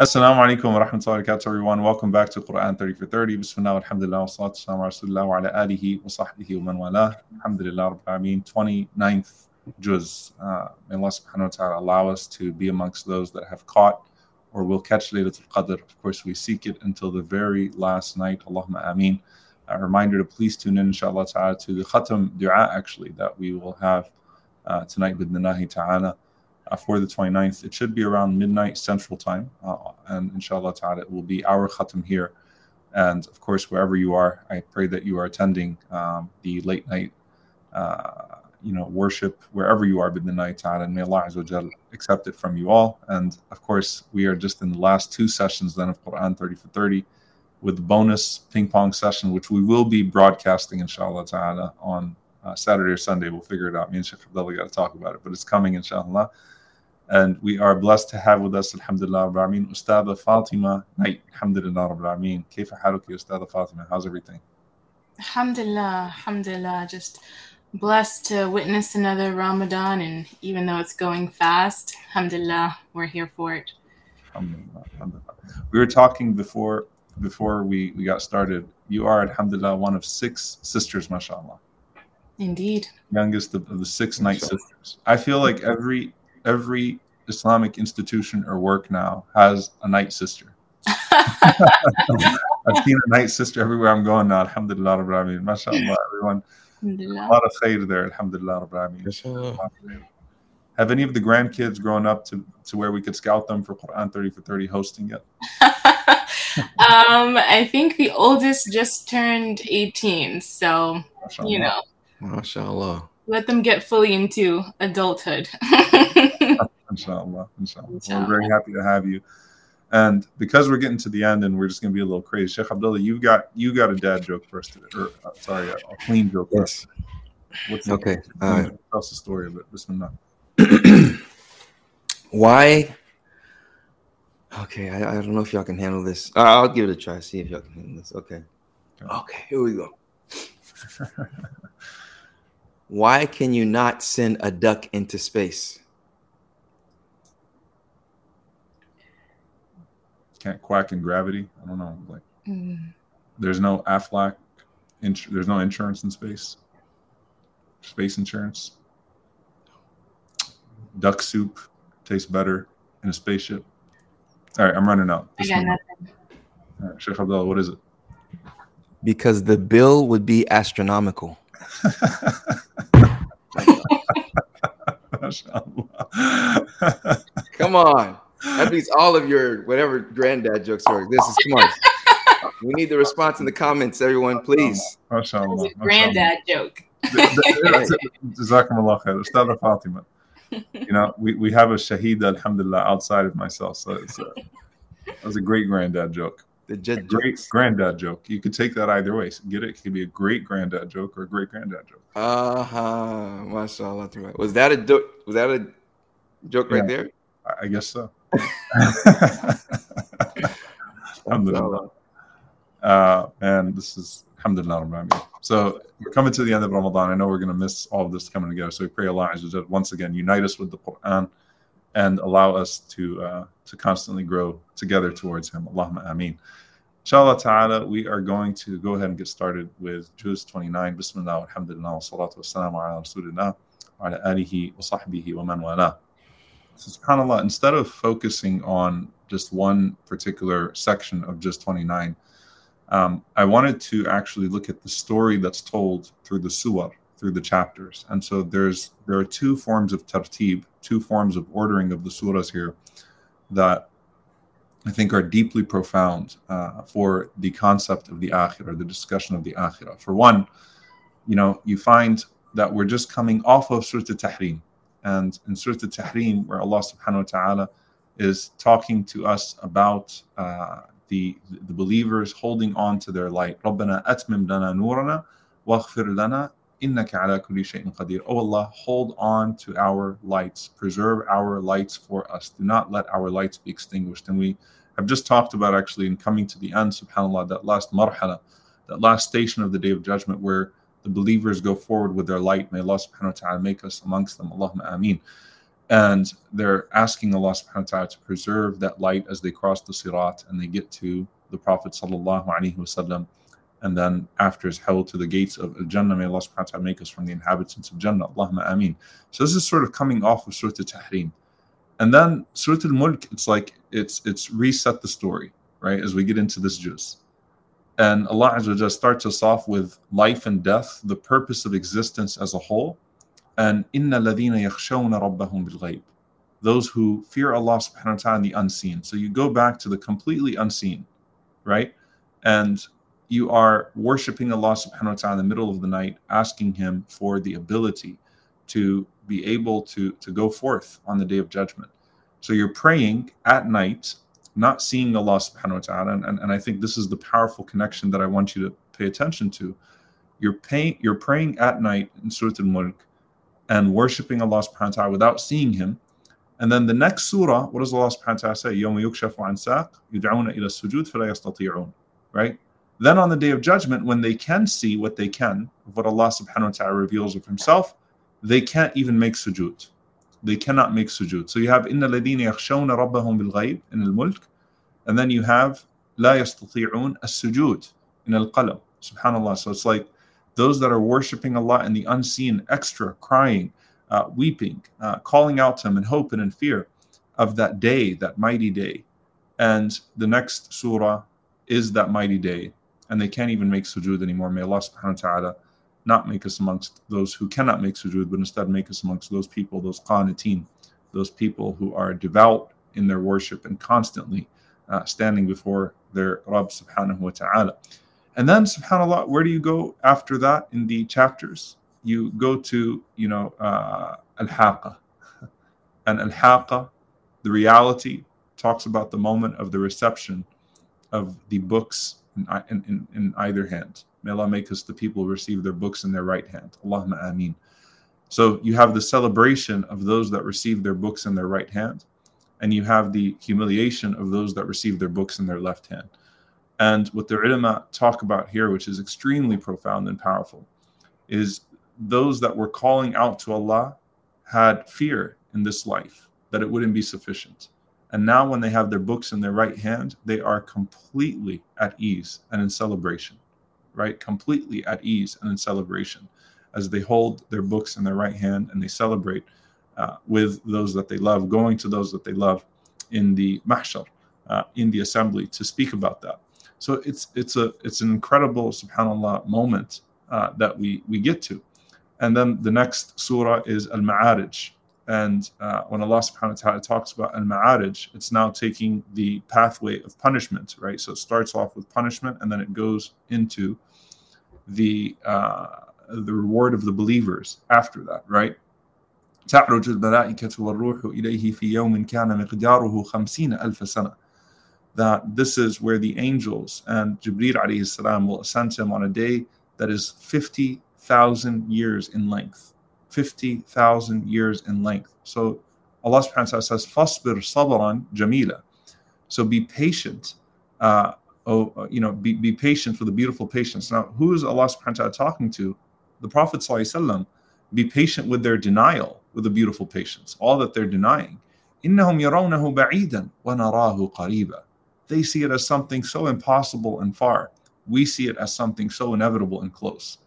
Assalamu alaikum wa rahmatullahi wa barakatuh, everyone. Welcome back to Quran 30 for 30. Bismillah, alhamdulillah, wa salatu wassalamu ala rasulillah wa ala alihi wa sahbihi wa man wala. Alhamdulillah, rabbil alameen. 29th juz. Uh, may Allah subhanahu wa ta'ala allow us to be amongst those that have caught or will catch Laylatul Qadr. Of course, we seek it until the very last night. Allahumma ameen. A reminder to please tune in, inshallah ta'ala, to the khatam dua actually that we will have uh, tonight with Nanahi ta'ala for the 29th. It should be around midnight Central Time, uh, and inshallah ta'ala, it will be our khatam here. And of course, wherever you are, I pray that you are attending um, the late night, uh, you know, worship wherever you are night ta'ala, and may Allah Azza accept it from you all. And of course, we are just in the last two sessions then of Quran 30 for 30 with the bonus ping pong session, which we will be broadcasting, inshallah ta'ala, on uh, Saturday or Sunday. We'll figure it out. Me and Sheikh Abdullah got to talk about it, but it's coming, inshallah. And we are blessed to have with us, Alhamdulillah, Rabbil Ustada Fatima Knight. Alhamdulillah, Rabbil Alameen. Kaifa haluki, Ustada Fatima? How's everything? Alhamdulillah, Alhamdulillah. Just blessed to witness another Ramadan. And even though it's going fast, Alhamdulillah, we're here for it. Alhamdulillah, Alhamdulillah. We were talking before before we, we got started. You are, Alhamdulillah, one of six sisters, mashallah. Indeed. Youngest of, of the six Knight sisters. I feel like every every Islamic institution or work now has a night sister. I've seen a Knight sister everywhere I'm going now. Alhamdulillah, Rabbil MashaAllah, everyone. Alhamdulillah. A lot of khair there. Alhamdulillah, Rabbil Have any of the grandkids grown up to, to where we could scout them for Quran 30 for 30 hosting yet? um, I think the oldest just turned 18. So, you know. MashaAllah. Let them get fully into adulthood. inshallah, inshallah. We're very happy to have you. And because we're getting to the end and we're just going to be a little crazy, Sheikh Abdullah, you've got you got a dad joke for us today, or uh, sorry, a, a, clean joke yes. What's okay? Uh, tell us the story of it. Bismillah. Why? Okay, I, I, don't know if y'all can handle this. Uh, I'll give it a try. See if y'all can handle this. Okay. Okay, here we go. Why can you not send a duck into space? Can't quack in gravity. I don't know. Like, mm. there's no Aflac. Ins- there's no insurance in space. Space insurance. Duck soup tastes better in a spaceship. All right, I'm running out. I got nothing. All right, Sheikh Abdullah, what is it? Because the bill would be astronomical. come on. That beats all of your whatever granddad jokes are. This is come on. We need the response in the comments, everyone, please. MashaAllah. a granddad joke. Fatima. You know, we, we have a Shahid, alhamdulillah, outside of myself. So it's a, that was a great granddad joke. The jet great jokes. granddad joke. You could take that either way. So get it. It could be a great granddad joke or a great granddad joke. Uh huh. Mashallah. Was that a do- was that a joke yeah, right there? I guess so. Alhamdulillah. Uh, and this is alhamdulillah. So we're coming to the end of Ramadan. I know we're going to miss all of this coming together. So we pray Allah Azza once again unite us with the Quran and allow us to uh, to constantly grow together towards Him. Allahumma ameen. Inshallah ta'ala, we are going to go ahead and get started with Juz 29. Bismillah, alhamdulillah, wa salatu wa salamu ala rasulillah, wa ala alihi wa sahbihi wa man wala. SubhanAllah, instead of focusing on just one particular section of Juz 29, um, I wanted to actually look at the story that's told through the suwar, through the chapters. And so there's there are two forms of tartib, two forms of ordering of the surahs here that I think are deeply profound uh, for the concept of the akhirah, the discussion of the akhirah. For one, you know, you find that we're just coming off of Surah Tahrim. And in Surah Tahrim, where Allah subhanahu wa ta'ala is talking to us about uh, the, the believers holding on to their light. رَبَّنَا أَتْمِمْ لَنَا نُورَنَا وَاغْفِرْ لَنَا innaka ala kulli shay'in qadir. Oh Allah, hold on to our lights, preserve our lights for us. Do not let our lights be extinguished. And we have just talked about actually in coming to the end, subhanAllah, that last marhala, that last station of the day of judgment where the believers go forward with their light. May Allah subhanahu wa ta'ala make us amongst them. Allahumma ameen. and they're asking Allah subhanahu wa ta'ala to preserve that light as they cross the sirat and they get to the Prophet sallallahu alaihi wasallam and then after is held to the gates of Jannah. May Allah subhanahu wa ta'ala make us from the inhabitants of Jannah. Allahumma ameen. So this is sort of coming off of Surah Tahrim. And then Surah Al-Mulk, it's like it's it's reset the story, right? As we get into this juz. And Allah Azza starts us off with life and death, the purpose of existence as a whole. And inna ladina yakhshawna rabbahum bil Those who fear Allah subhanahu wa ta'ala in the unseen. So you go back to the completely unseen, right? And you are worshiping Allah subhanahu wa ta'ala in the middle of the night, asking Him for the ability to be able to, to go forth on the day of judgment. So you're praying at night not seeing Allah subhanahu wa ta'ala. And, and, and I think this is the powerful connection that I want you to pay attention to. You're, paying, you're praying at night in Surah Al Mulk and worshiping Allah subhanahu wa ta'ala without seeing Him. And then the next surah, what does Allah subhanahu wa ta'ala say? يَوْمَ يُكْشَفُ عَنْ سَاقٍ يُدْعَوْنَ إِلَى السُّجُودِ فَلَا يَسْتَطِيعُونَ Right? Then on the day of judgment, when they can see what they can, of what Allah subhanahu wa ta'ala reveals of Himself, they can't even make sujood they cannot make sujood. So you have إن الذين يخشون ربهم بالغيب in al-mulk, and then you have لا يستطيعون السجود in al-qalam. Subhanallah. So it's like those that are worshiping Allah in the unseen, extra, crying, uh, weeping, uh, calling out to Him in hope and in fear of that day, that mighty day. And the next surah is that mighty day, and they can't even make sujood anymore. May Allah subhanahu wa ta'ala not make us amongst those who cannot make sujood, but instead make us amongst those people, those qaniteen, those people who are devout in their worship and constantly uh, standing before their Rabb subhanahu wa ta'ala. And then, subhanAllah, where do you go after that in the chapters? You go to, you know, uh, Al-Haqqa. And Al-Haqqa, the reality, talks about the moment of the reception of the books in, in, in either hand. May Allah make us the people who receive their books in their right hand. Allahumma ameen. So you have the celebration of those that receive their books in their right hand, and you have the humiliation of those that receive their books in their left hand. And what the ulama talk about here, which is extremely profound and powerful, is those that were calling out to Allah had fear in this life that it wouldn't be sufficient. And now, when they have their books in their right hand, they are completely at ease and in celebration right? Completely at ease and in celebration as they hold their books in their right hand and they celebrate uh, with those that they love, going to those that they love in the mahshar, uh, in the assembly to speak about that. So it's it's a it's an incredible subhanallah moment uh, that we we get to. And then the next surah is Al Ma'arij, and uh, when Allah subhanahu wa ta'ala talks about al ma'arij, it's now taking the pathway of punishment, right? So it starts off with punishment and then it goes into the uh, the reward of the believers after that, right? تعرج الملائكة والروح إليه في يوم كان مقداره خمسين ألف سنة that this is where the angels and Jibreel alayhi salam will ascend to him on a day that is 50,000 years in length. 50,000 years in length. So Allah subhanahu wa ta'ala says, Fasbir sabran jamila. So be patient. Uh, oh, uh, you know, be, be patient with a beautiful patience. Now, who is Allah subhanahu wa ta'ala talking to? The Prophet sallallahu be patient with their denial with a beautiful patience, all that they're denying. إنهم يرونه بعيدا ونراه قريبا. They see it as something so impossible and far. We see it as something so inevitable and close.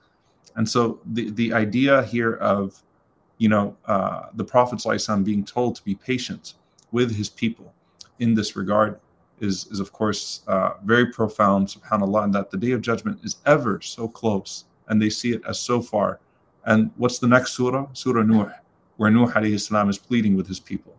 And so the, the idea here of, you know, uh, the Prophet being told to be patient with his people in this regard is, is of course, uh, very profound, subhanAllah, and that the day of judgment is ever so close and they see it as so far. And what's the next surah? Surah Nuh, where Nuh alayhi salam is pleading with his people,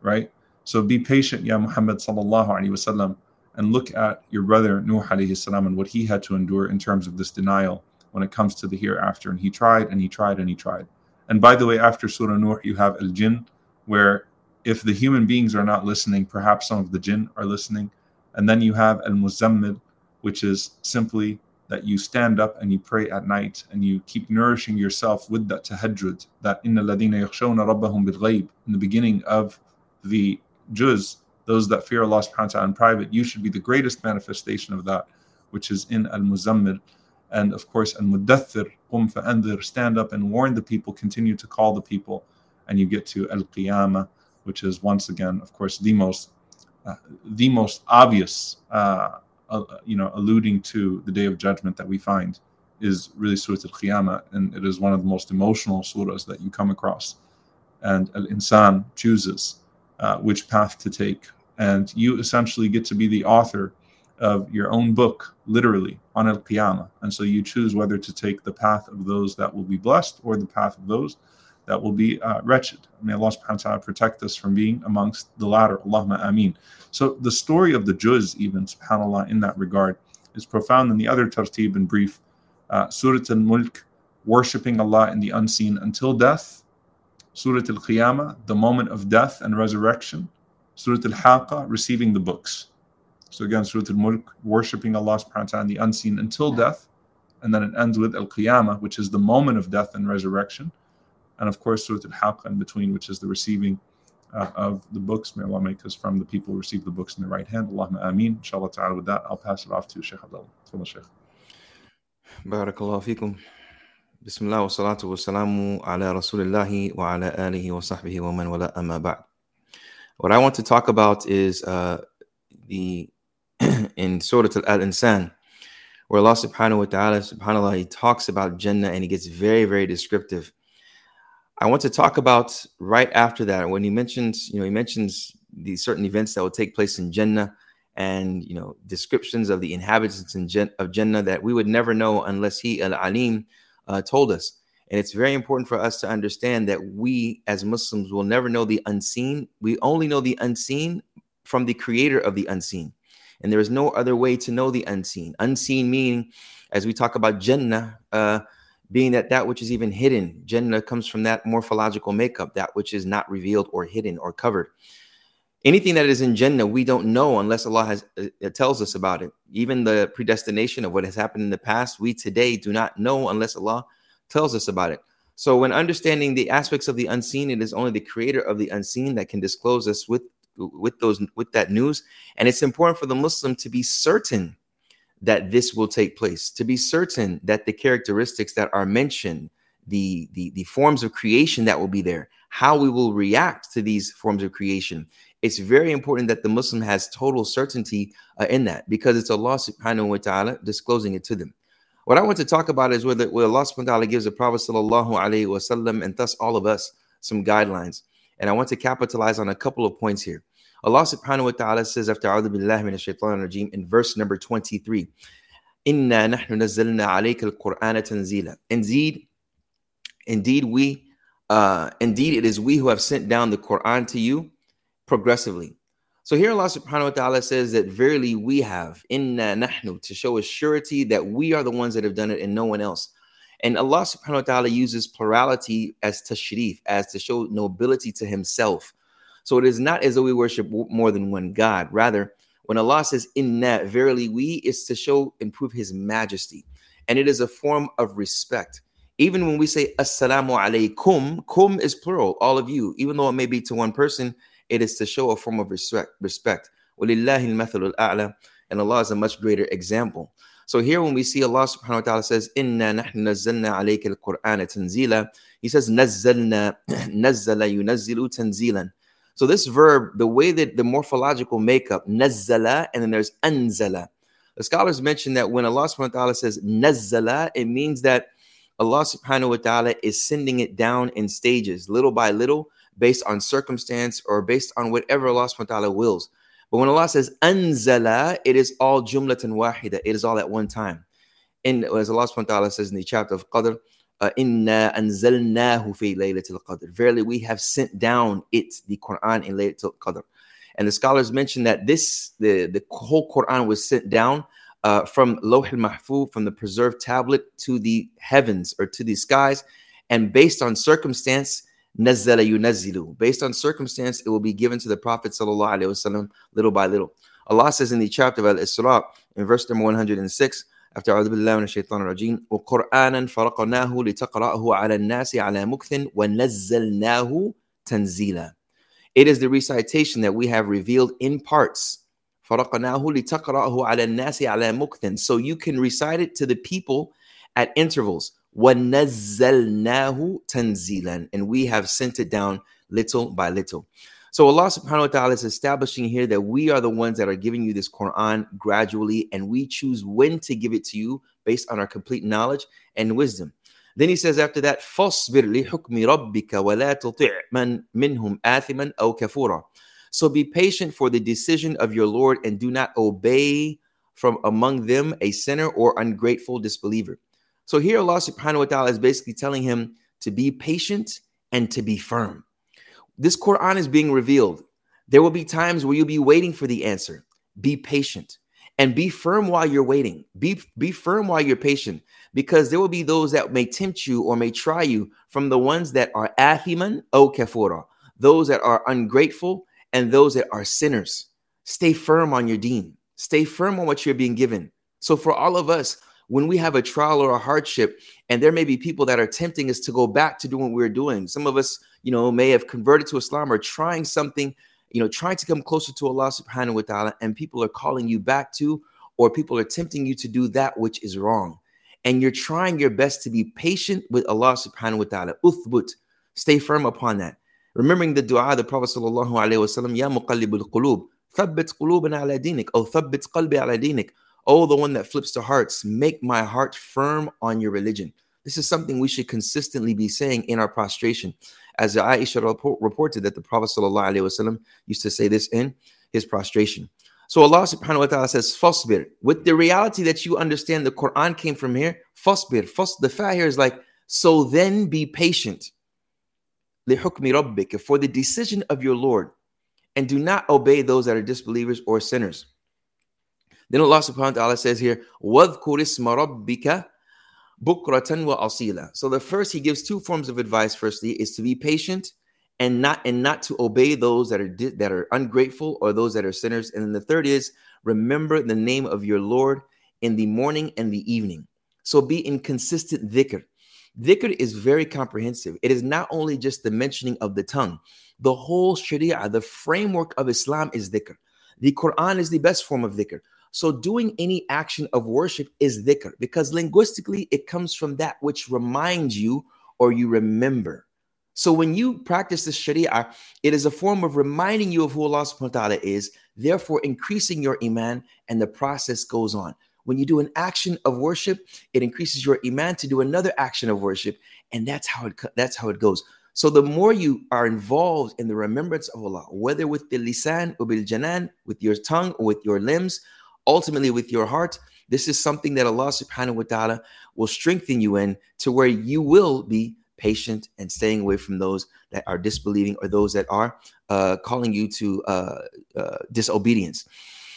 right? So be patient, Ya Muhammad sallallahu alayhi wasallam, and look at your brother Nuh alayhi salam and what he had to endure in terms of this denial when it comes to the hereafter. And he tried and he tried and he tried. And by the way, after Surah Nuh, you have Al Jinn, where if the human beings are not listening, perhaps some of the jinn are listening. And then you have Al Muzammil, which is simply that you stand up and you pray at night and you keep nourishing yourself with that tahajjud, that inna ladina yakhshawna rabbahum bil in the beginning of the juz, those that fear Allah subhanahu wa ta'ala in private, you should be the greatest manifestation of that, which is in Al Muzammil. And of course, and mudathir, qum fa'andir, stand up and warn the people, continue to call the people. and you get to Al Qiyamah, which is once again, of course, the most uh, the most obvious, uh, uh, you know, alluding to the Day of Judgment that we find is really Surah Al Qiyamah, and it is one of the most emotional surahs that you come across. And Al Insan chooses uh, which path to take, and you essentially get to be the author of your own book, literally on Al Qiyamah. And so you choose whether to take the path of those that will be blessed or the path of those that will be uh, wretched. May Allah subhanahu wa ta'ala protect us from being amongst the latter. Allahumma ameen. So the story of the Juz, even subhanAllah, in that regard, is profound. And the other tartib in brief, uh, Surah Al Mulk, worshipping Allah in the unseen until death. Surat Al Qiyamah, the moment of death and resurrection. Surat Al Haqqa, receiving the books. So again, Surah Al Mulk, worshipping Allah subhanahu wa ta'ala in the unseen until death. And then it ends with Al Qiyamah, which is the moment of death and resurrection and of course Surah Al-Haqq in between, which is the receiving uh, of the books. May Allah make us from the people who receive the books in the right hand. Allahumma ameen. Inshallah ta'ala with that, I'll pass it off to Sheikh Abdullah. Sheikh. Barakallahu. Bismillah wa salatu wa salamu ala rasulillahi wa ala alihi wa sahbihi wa man wala amma ba'd. What I want to talk about is uh, the in Surah Al-Insan, where Allah subhanahu wa ta'ala, subhanAllah, he talks about Jannah and he gets very, very descriptive I want to talk about right after that when he mentions, you know, he mentions these certain events that will take place in Jannah and, you know, descriptions of the inhabitants in Jen- of Jannah that we would never know unless he, Al Alim, uh, told us. And it's very important for us to understand that we as Muslims will never know the unseen. We only know the unseen from the creator of the unseen. And there is no other way to know the unseen. Unseen meaning, as we talk about Jannah, uh, being that that which is even hidden, Jannah comes from that morphological makeup, that which is not revealed or hidden or covered. Anything that is in Jannah, we don't know unless Allah has uh, tells us about it. Even the predestination of what has happened in the past, we today do not know unless Allah tells us about it. So, when understanding the aspects of the unseen, it is only the Creator of the unseen that can disclose us with with those with that news. And it's important for the Muslim to be certain that this will take place, to be certain that the characteristics that are mentioned, the, the, the forms of creation that will be there, how we will react to these forms of creation. It's very important that the Muslim has total certainty uh, in that because it's Allah subhanahu wa ta'ala disclosing it to them. What I want to talk about is whether, where Allah subhanahu wa ta'ala gives the Prophet sallallahu alaihi wasallam and thus all of us some guidelines. And I want to capitalize on a couple of points here. Allah subhanahu wa ta'ala says after A'udhu Billahi Minash Shaitan Rajim in verse number 23, Inna nahnu al-Qur'ana. Indeed, indeed we, uh, indeed it is we who have sent down the Quran to you progressively. So here Allah subhanahu wa ta'ala says that verily we have inna nahnu to show a surety that we are the ones that have done it and no one else. And Allah subhanahu wa ta'ala uses plurality as tashrif, as to show nobility to himself. So it is not as though we worship more than one God. Rather, when Allah says, Inna, verily we, is to show and prove His majesty. And it is a form of respect. Even when we say, Assalamu alaykum, kum is plural, all of you. Even though it may be to one person, it is to show a form of respect. respect. And Allah is a much greater example. So here when we see Allah subhanahu wa ta'ala says, Inna nahnu nazzalna alayka al-Qur'ana tanzila, He says, Nazzalna, nazzala yunazzilu tanzilan. So this verb, the way that the morphological makeup, nazzala, and then there's anzala. The scholars mention that when Allah subhanahu wa ta'ala says nazzala, it means that Allah subhanahu wa ta'ala is sending it down in stages, little by little, based on circumstance or based on whatever Allah subhanahu wa ta'ala wills. But when Allah says anzala, it is all jumlatan wahida. It is all at one time. And as Allah subhanahu wa ta'ala says in the chapter of Qadr, uh, inna anzalnahu fi laylatil qadr. Verily, we have sent down it, the Quran, in laylatil qadr. And the scholars mention that this, the, the whole Quran was sent down uh, from Lawh al-Mahfuz, from the preserved tablet to the heavens or to the skies. And based on circumstance, nazzala yunazzilu. Based on circumstance, it will be given to the Prophet sallallahu alaihi wasallam little by little. Allah says in the chapter of Al-Isra, in verse number 106, after أعوذ بالله من الشيطان الرجيم وقرآنا فرقناه لتقرأه على الناس على مكث ونزلناه تنزيلا It is the recitation that we have revealed in parts فرقناه لتقرأه على الناس على مكث So you can recite it to the people at intervals وَنَزَّلْنَاهُ تَنزِيلًا And we have sent it down little by little. So Allah subhanahu wa ta'ala is establishing here that we are the ones that are giving you this Quran gradually, and we choose when to give it to you based on our complete knowledge and wisdom. Then he says after that, فَاصْبِرْ لِحُكْمِ رَبِّكَ وَلَا تُطِعْ مَنْ مِنْهُمْ آثِمًا أَوْ كَفُورًا So be patient for the decision of your Lord and do not obey from among them a sinner or ungrateful disbeliever. So here Allah subhanahu wa ta'ala is basically telling him to be patient and to be firm. This Quran is being revealed. There will be times where you'll be waiting for the answer. Be patient and be firm while you're waiting. Be, be firm while you're patient because there will be those that may tempt you or may try you from the ones that are athiman o kafura, those that are ungrateful and those that are sinners. Stay firm on your deen. Stay firm on what you're being given. So for all of us, when we have a trial or a hardship, and there may be people that are tempting us to go back to doing what we're doing. Some of us you know, may have converted to Islam or trying something, you know, trying to come closer to Allah subhanahu wa ta'ala, and people are calling you back to, or people are tempting you to do that which is wrong. And you're trying your best to be patient with Allah subhanahu wa ta'ala. Uthbut, stay firm upon that. Remembering the dua the Prophet sallallahu alaihi wasallam, Ya muqallibul qulub, thabbit qulubana ala dinik, or thabbit qalbi ala dinik. Oh, the one that flips the hearts, make my heart firm on your religion. This is something we should consistently be saying in our prostration. As Aisha report, reported that the Prophet ﷺ used to say this in his prostration. So Allah subhanahu wa ta'ala says, Fasbir. With the reality that you understand the Quran came from here, Fasbir. Fas, the fa here is like, so then be patient. لِحُكْمِ رَبِّكَ For the decision of your Lord. And do not obey those that are disbelievers or sinners. Then Allah subhanahu wa ta'ala says here, وَذْكُرِ اسْمَ رَبِّكَ bukratan wa asila. So the first he gives two forms of advice. Firstly, is to be patient and not and not to obey those that are that are ungrateful or those that are sinners. And then the third is remember the name of your Lord in the morning and the evening. So be in consistent dhikr. Dhikr is very comprehensive. It is not only just the mentioning of the tongue. The whole Sharia, the framework of Islam is dhikr. The Quran is the best form of dhikr. So, doing any action of worship is dhikr because linguistically it comes from that which reminds you or you remember. So, when you practice the sharia, it is a form of reminding you of who Allah subhanahu wa ta'ala is, therefore increasing your iman, and the process goes on. When you do an action of worship, it increases your iman to do another action of worship, and that's how it that's how it goes. So the more you are involved in the remembrance of Allah, whether with the lisan or bil janan, with your tongue or with your limbs, ultimately with your heart, this is something that Allah subhanahu wa ta'ala will strengthen you in to where you will be patient and staying away from those that are disbelieving or those that are uh, calling you to uh, uh, disobedience.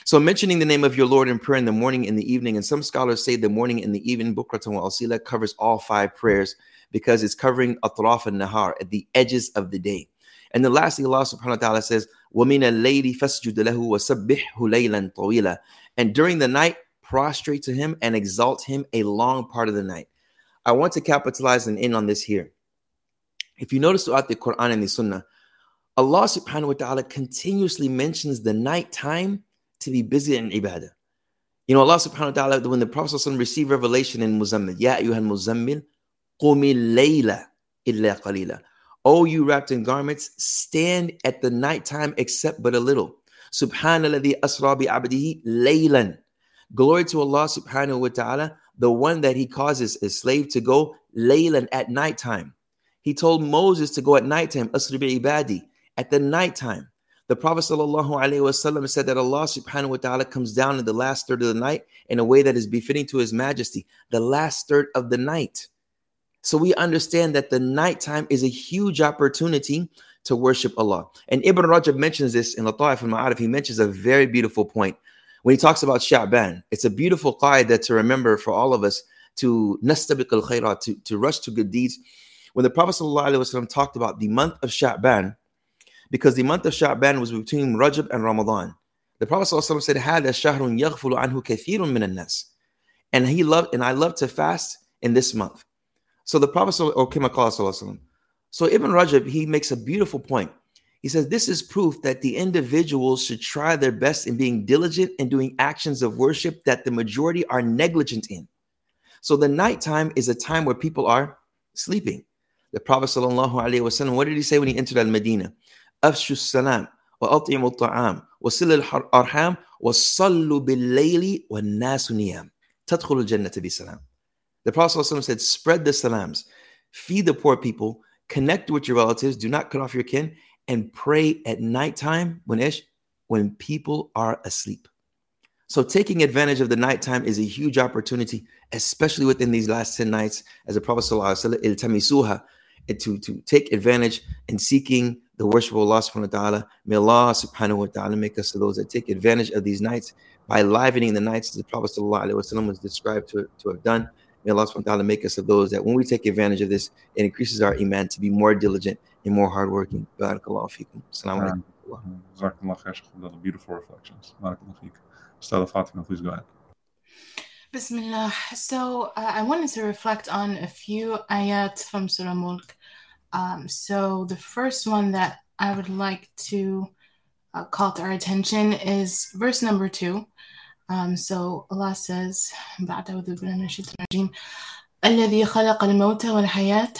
So, mentioning the name of your Lord in prayer in the morning and the evening, and some scholars say the morning and the evening, Bukratan wa Asila covers all five prayers because it's covering atraf nahar at the edges of the day. And then lastly, Allah subhanahu wa ta'ala says, وَمِنَ اللَّيْلِ فَاسْجُدْ لَهُ وَسَبِّحْهُ لَيْلًا طَوِيلًا And during the night, prostrate to him and exalt him a long part of the night. I want to capitalize and end on this here. If you notice throughout the Quran and the Sunnah, Allah subhanahu wa ta'ala continuously mentions the night time to be busy in ibadah. You know, Allah subhanahu wa ta'ala, when the Prophet received revelation in Muzammil, Ya ayyuhan Muzammil, qumi layla illa qalila. O you wrapped in garments, stand at the nighttime except but a little. Subhanallah asra bi abdihi laylan. Glory to Allah subhanahu wa ta'ala, the one that he causes a slave to go laylan at nighttime. He told Moses to go at nighttime, asri bi ibadi, at the nighttime. The Prophet ﷺ said that Allah subhanahu wa ta'ala comes down in the last third of the night in a way that is befitting to his majesty, the last third of the night. So we understand that the nighttime is a huge opportunity to worship Allah. And Ibn Rajab mentions this in Lata'if al Ma'arif. He mentions a very beautiful point when he talks about Sha'ban. It's a beautiful qaida to remember for all of us to nastabiq al khairat, to, to rush to good deeds. When the Prophet ﷺ talked about the month of Sha'ban, because the month of Sha'ban was between Rajab and Ramadan. The Prophet ﷺ said, "Hada shahrun yaghfulu anhu kathirun min nas," and he loved, and I love to fast in this month. So the Prophet or So Ibn Rajab, he makes a beautiful point. He says this is proof that the individuals should try their best in being diligent in doing actions of worship that the majority are negligent in. So the nighttime is a time where people are sleeping. The Prophet sallallahu alaihi wasallam, what did he say when he entered al-Medina? أفشوا السلام وأطعموا الطعام وصلوا الأرحام وصلوا بالليل والناس نيام تدخل الجنة بسلام. The Prophet ﷺ said, spread the salams, feed the poor people, connect with your relatives, do not cut off your kin, and pray at nighttime when ish, when people are asleep. So taking advantage of the nighttime is a huge opportunity, especially within these last 10 nights, as the Prophet ﷺ, to, to take advantage and seeking the worship of Allah subhanahu wa ta'ala. May Allah subhanahu wa ta'ala make us those that take advantage of these nights by livening the nights as the Prophet ﷺ was described to, to have done. May Allah subhanahu wa ta'ala make us of those that when we take advantage of this, it increases our iman to be more diligent and more hardworking. Barakallahu feekum. Assalamu alaikum. Beautiful reflections. Barakallahu feekum. Ustada Fatima, please go ahead. Bismillah. So uh, I wanted to reflect on a few ayat from Surah Mulk. Um, so the first one that I would like to uh, call to our attention is verse number two. Um, so Allah says, بعد أعوذ بالله من الشيطان الرجيم الذي خلق الموت والحياة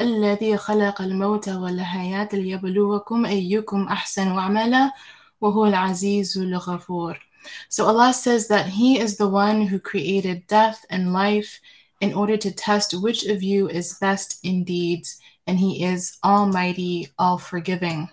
الذي خلق الموت والحياة ليبلوكم أيكم أحسن عملا وهو العزيز الغفور. So Allah says that He is the one who created death and life in order to test which of you is best in deeds, and He is Almighty, All Forgiving.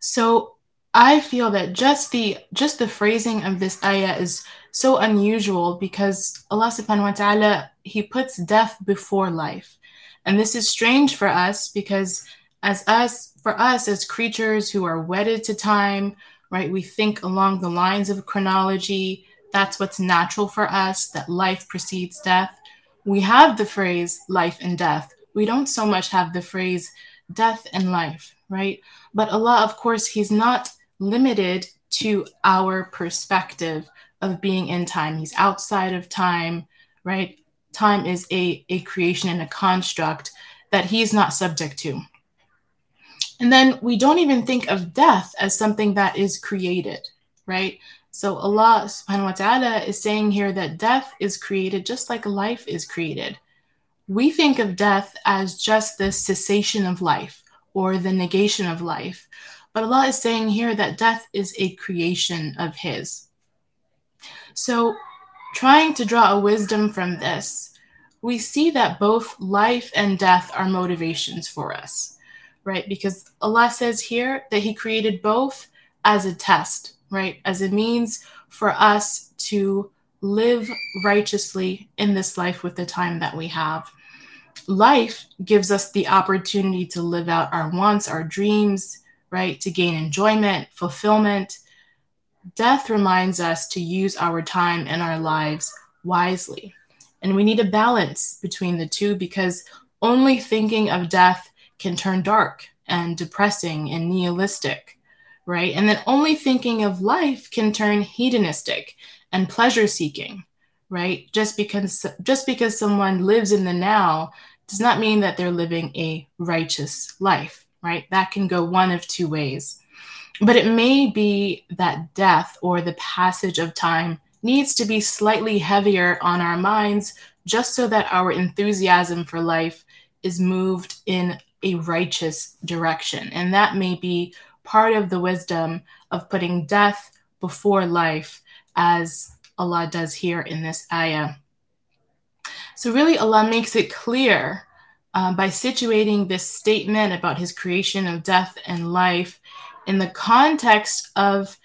So I feel that just the just the phrasing of this ayah is so unusual because Allah subhanahu wa ta'ala he puts death before life. And this is strange for us because as us for us as creatures who are wedded to time, right? We think along the lines of chronology. That's what's natural for us that life precedes death. We have the phrase life and death. We don't so much have the phrase death and life, right? But Allah, of course, He's not limited to our perspective of being in time. He's outside of time, right? Time is a, a creation and a construct that he's not subject to. And then we don't even think of death as something that is created, right? So Allah subhanahu wa ta'ala is saying here that death is created just like life is created. We think of death as just the cessation of life or the negation of life. But Allah is saying here that death is a creation of His. So, trying to draw a wisdom from this, we see that both life and death are motivations for us, right? Because Allah says here that He created both as a test, right? As a means for us to live righteously in this life with the time that we have. Life gives us the opportunity to live out our wants, our dreams, right? To gain enjoyment, fulfillment. Death reminds us to use our time and our lives wisely. And we need a balance between the two because only thinking of death can turn dark and depressing and nihilistic, right? And then only thinking of life can turn hedonistic and pleasure seeking, right? Just because just because someone lives in the now does not mean that they're living a righteous life right? That can go one of two ways. But it may be that death or the passage of time needs to be slightly heavier on our minds just so that our enthusiasm for life is moved in a righteous direction. And that may be part of the wisdom of putting death before life, as Allah does here in this ayah. So, really, Allah makes it clear um, by situating this statement about his creation of death and life in the context of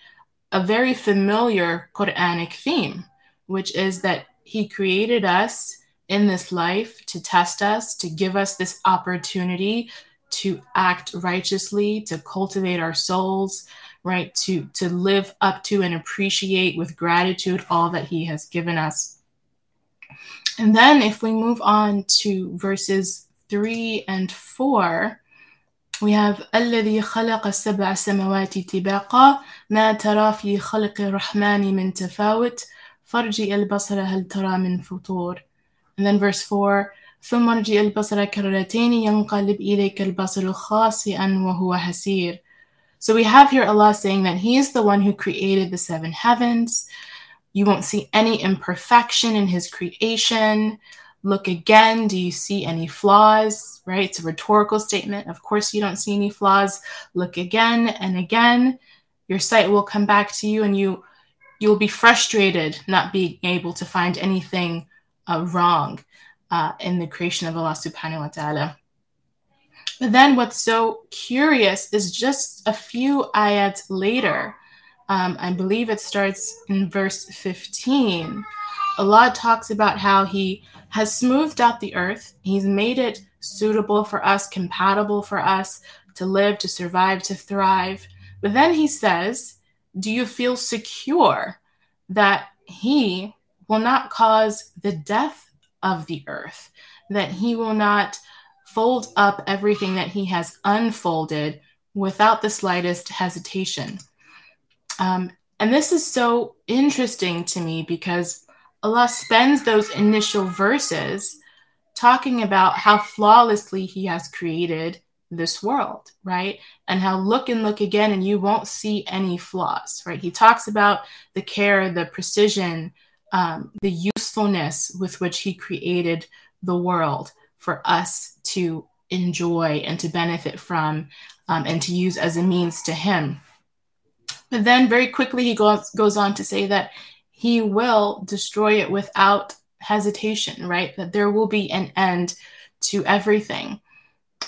a very familiar Quranic theme, which is that he created us in this life to test us, to give us this opportunity to act righteously, to cultivate our souls, right? To, to live up to and appreciate with gratitude all that he has given us. And then if we move on to verses 3 and 4, we have الذي خلق السبع سماوات طباقا ما ترى في خلق الرحمن من تفاوت فارجع البصر هل ترى من فطور and then verse 4 ثم ارجع البصر كرتين ينقلب إليك البصر خاسئا وهو حسير So we have here Allah saying that He is the one who created the seven heavens, You won't see any imperfection in his creation. Look again. Do you see any flaws? Right? It's a rhetorical statement. Of course, you don't see any flaws. Look again and again. Your sight will come back to you, and you you'll be frustrated not being able to find anything uh, wrong uh, in the creation of Allah Subhanahu wa Taala. But then, what's so curious is just a few ayats later. Um, I believe it starts in verse 15. Allah talks about how He has smoothed out the earth, He's made it suitable for us, compatible for us to live, to survive, to thrive. But then He says, Do you feel secure that He will not cause the death of the earth, that He will not fold up everything that He has unfolded without the slightest hesitation? Um, and this is so interesting to me because Allah spends those initial verses talking about how flawlessly He has created this world, right? And how look and look again and you won't see any flaws, right? He talks about the care, the precision, um, the usefulness with which He created the world for us to enjoy and to benefit from um, and to use as a means to Him. But then very quickly he goes, goes on to say that he will destroy it without hesitation, right? That there will be an end to everything.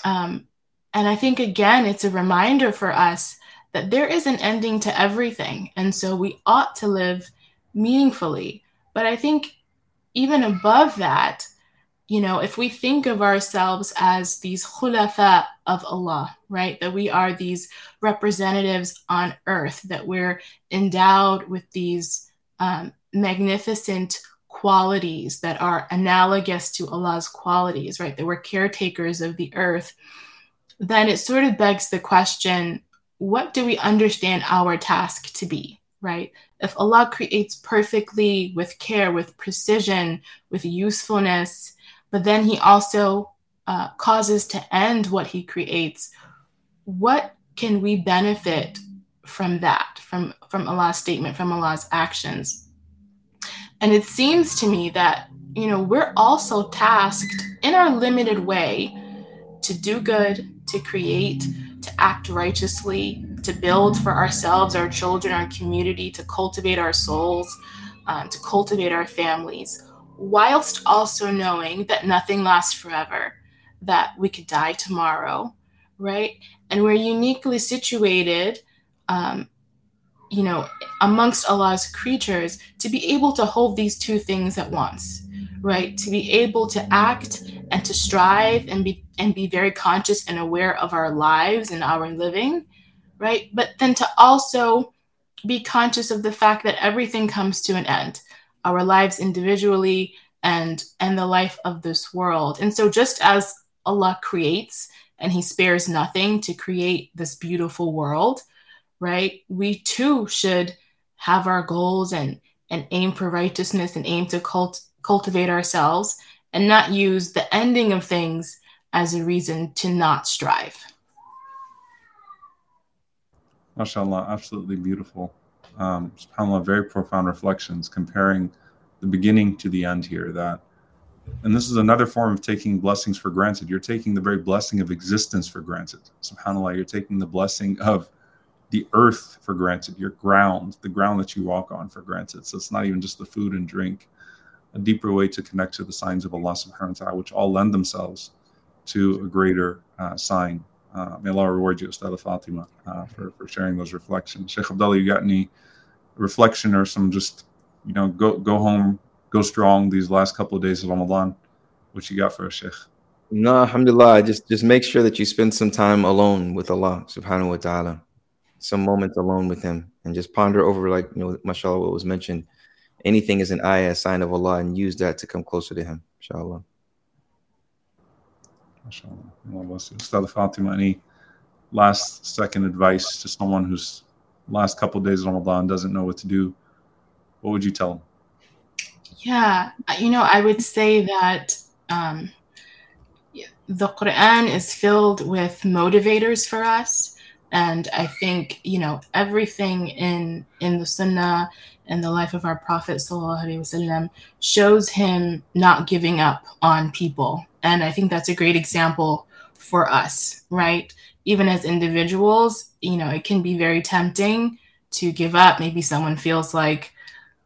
Um, and I think, again, it's a reminder for us that there is an ending to everything. And so we ought to live meaningfully. But I think even above that, you know, if we think of ourselves as these khulafa of Allah, right, that we are these representatives on earth, that we're endowed with these um, magnificent qualities that are analogous to Allah's qualities, right? That we're caretakers of the earth, then it sort of begs the question what do we understand our task to be, right? If Allah creates perfectly with care, with precision, with usefulness, but then He also uh, causes to end what He creates, what can we benefit from that, from, from Allah's statement, from Allah's actions. And it seems to me that, you know, we're also tasked in our limited way to do good, to create, to act righteously, to build for ourselves, our children, our community, to cultivate our souls, uh, to cultivate our families, whilst also knowing that nothing lasts forever, that we could die tomorrow, right? And we're uniquely situated um, you know, amongst Allah's creatures to be able to hold these two things at once, right? To be able to act and to strive and be and be very conscious and aware of our lives and our living, right? But then to also be conscious of the fact that everything comes to an end, our lives individually and and the life of this world. And so just as Allah creates and he spares nothing to create this beautiful world, right? We too should have our goals and and aim for righteousness and aim to cult- cultivate ourselves and not use the ending of things as a reason to not strive. MashaAllah, absolutely beautiful. Um, SubhanAllah, very profound reflections comparing the beginning to the end here. That, and this is another form of taking blessings for granted. You're taking the very blessing of existence for granted. SubhanAllah, you're taking the blessing of the earth for granted, your ground, the ground that you walk on for granted. So it's not even just the food and drink, a deeper way to connect to the signs of Allah subhanahu wa ta'ala, which all lend themselves to a greater uh, sign. Uh, may Allah reward you, Ustad Fatima, uh, for, for sharing those reflections. Sheikh Abdullah, you got any reflection or some just, you know, go go home, go strong these last couple of days of Ramadan? What you got for us, Sheikh? No, alhamdulillah. Just just make sure that you spend some time alone with Allah subhanahu wa ta'ala some moments alone with him and just ponder over like you know mashallah what was mentioned. Anything is an ayah a sign of allah and use that to come closer to him inshallah. Mashallah. Fatima. Any last second advice to someone who's last couple of days of ramadan doesn't know what to do? What would you tell them? Yeah you know i would say that um, the quran is filled with motivators for us and i think you know everything in in the sunnah and the life of our prophet wasallam shows him not giving up on people. And i think that's a great example for us right? Even as individuals you know it can be very tempting to give up. Maybe someone feels like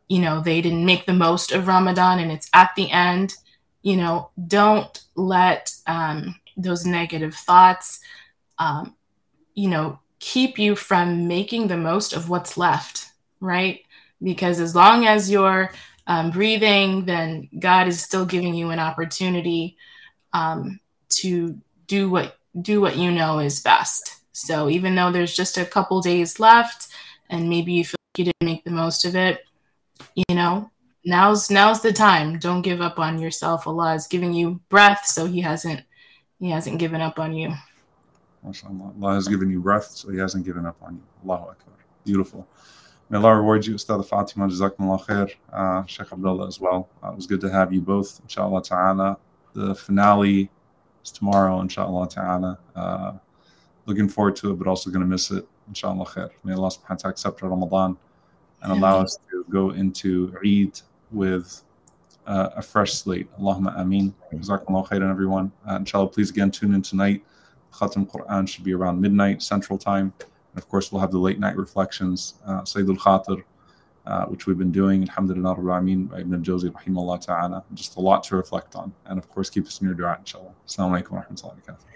you know they didn't make the most of ramadan and it's at the end. You know don't let um, those negative thoughts um, you know, keep you from making the most of what's left, right? Because as long as you're um, breathing, then God is still giving you an opportunity um, to do what do what you know is best. So even though there's just a couple days left, and maybe you feel like you didn't make the most of it, you know, now's now's the time. Don't give up on yourself. Allah is giving you breath, so He hasn't He hasn't given up on you. MashaAllah. Allah has given you breath, so He hasn't given up on you. Allahu Akbar. Beautiful. May Allah reward you, Ustada Fatima, Jazakumullah khair, uh, Sheikh Abdullah as well. Uh, it was good to have you both, inshallah ta'ala. The finale is tomorrow, inshallah ta'ala. Uh, looking forward to it, but also going to miss it, inshallah khair. May Allah subhanahu wa ta'ala accept Ramadan and allow us to go into Eid with uh, a fresh slate. Allahumma ameen. Jazakumullah khairan, everyone. Uh, inshallah, please again tune in tonight. Khatam Quran should be around midnight Central Time. And of course, we'll have the late night reflections, uh, Sayyid Khatir, uh, which we've been doing, Alhamdulillah Rabbil by Ibn Jawzi, Rahimahullah Ta'ala. Just a lot to reflect on. And of course, keep us in your dua, inshallah. Assalamu alaikum wa rahmatullahi wa barakatuh.